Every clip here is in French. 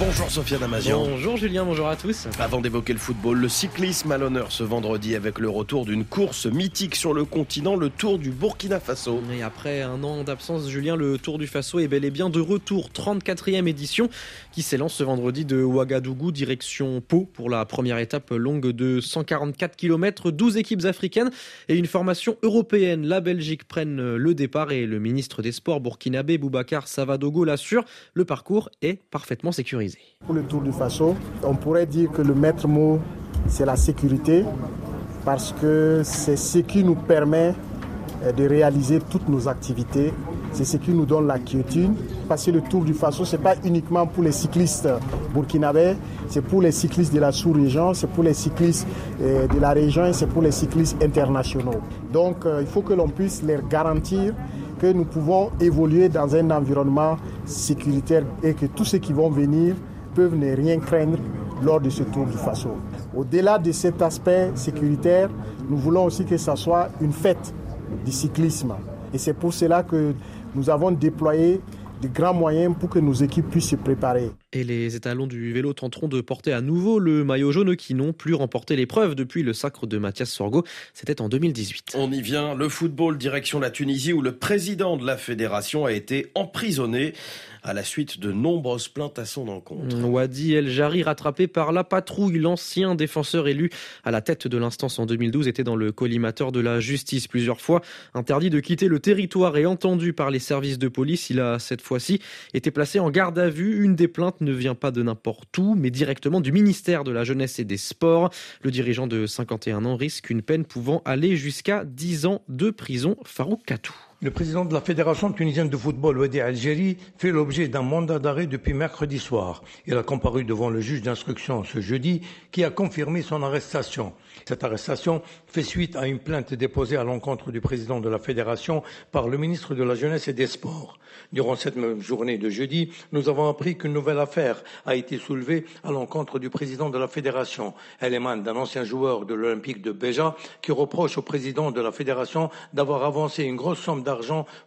Bonjour Sophia Damazian. Bonjour Julien, bonjour à tous. Avant d'évoquer le football, le cyclisme à l'honneur ce vendredi avec le retour d'une course mythique sur le continent, le Tour du Burkina Faso. Et après un an d'absence, Julien, le Tour du Faso est bel et bien de retour. 34e édition qui s'élance ce vendredi de Ouagadougou direction Pau pour la première étape longue de 144 km, 12 équipes africaines et une formation européenne. La Belgique prenne le départ et le ministre des Sports burkinabé Boubacar Savadogo l'assure, le parcours est parfaitement sécurisé. Pour le Tour du Faso, on pourrait dire que le maître mot, c'est la sécurité, parce que c'est ce qui nous permet euh, de réaliser toutes nos activités. C'est ce qui nous donne la quiétude. Passer le Tour du Faso, ce n'est pas uniquement pour les cyclistes burkinabés, c'est pour les cyclistes de la sous-région, c'est pour les cyclistes euh, de la région et c'est pour les cyclistes internationaux. Donc euh, il faut que l'on puisse leur garantir que nous pouvons évoluer dans un environnement sécuritaire et que tous ceux qui vont venir peuvent ne rien craindre lors de ce tour du Faso. Au-delà de cet aspect sécuritaire, nous voulons aussi que ce soit une fête du cyclisme. Et c'est pour cela que nous avons déployé de grands moyens pour que nos équipes puissent se préparer. Et les étalons du vélo tenteront de porter à nouveau le maillot jaune qui n'ont plus remporté l'épreuve depuis le sacre de Mathias Sorgo. C'était en 2018. On y vient, le football direction la Tunisie où le président de la fédération a été emprisonné à la suite de nombreuses plaintes à son encontre. Wadi El Jari, rattrapé par la patrouille, l'ancien défenseur élu à la tête de l'instance en 2012, était dans le collimateur de la justice plusieurs fois. Interdit de quitter le territoire et entendu par les services de police, il a cette fois-ci été placé en garde à vue. Une des plaintes ne vient pas de n'importe où, mais directement du ministère de la Jeunesse et des Sports. Le dirigeant de 51 ans risque une peine pouvant aller jusqu'à 10 ans de prison. Farouk Katou. Le président de la Fédération tunisienne de football, Wadi Algérie, fait l'objet d'un mandat d'arrêt depuis mercredi soir. Il a comparu devant le juge d'instruction ce jeudi qui a confirmé son arrestation. Cette arrestation fait suite à une plainte déposée à l'encontre du président de la Fédération par le ministre de la Jeunesse et des Sports. Durant cette même journée de jeudi, nous avons appris qu'une nouvelle affaire a été soulevée à l'encontre du président de la Fédération. Elle émane d'un ancien joueur de l'Olympique de Béja qui reproche au président de la Fédération d'avoir avancé une grosse somme d'argent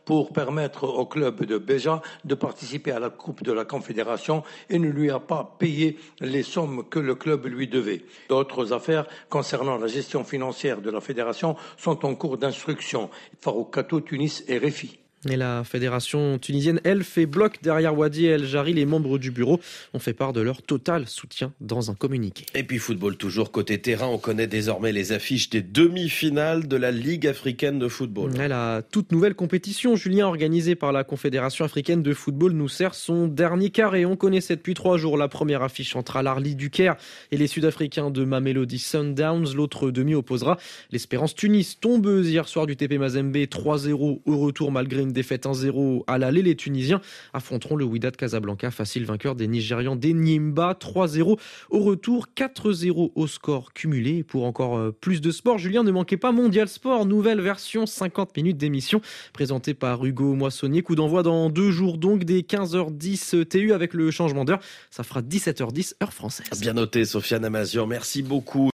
pour permettre au club de Béja de participer à la Coupe de la Confédération et ne lui a pas payé les sommes que le club lui devait. D'autres affaires concernant la gestion financière de la fédération sont en cours d'instruction. Farouk Tunis et Réfi. Et la fédération tunisienne, elle, fait bloc derrière Wadi El Jari. Les membres du bureau ont fait part de leur total soutien dans un communiqué. Et puis football toujours côté terrain, on connaît désormais les affiches des demi-finales de la Ligue africaine de football. La toute nouvelle compétition, Julien, organisée par la Confédération africaine de football, nous sert son dernier carré. On connaissait depuis trois jours la première affiche entre Al-Arli du Caire et les Sud-Africains de Mamelody Sundowns. L'autre demi opposera l'Espérance Tunis, tombeuse hier soir du TP Mazembe 3-0 au retour malgré une défaite 1-0 à l'aller. Les Tunisiens affronteront le Wydad Casablanca, facile vainqueur des Nigérians des Nimba 3-0 au retour, 4-0 au score cumulé. pour encore euh, plus de sport, Julien, ne manquez pas Mondial Sport, nouvelle version 50 minutes d'émission présentée par Hugo Moissonnier. Coup d'envoi dans deux jours donc des 15h10 TU avec le changement d'heure. Ça fera 17h10 heure française. Bien noté, Sofiane Amazian. Merci beaucoup.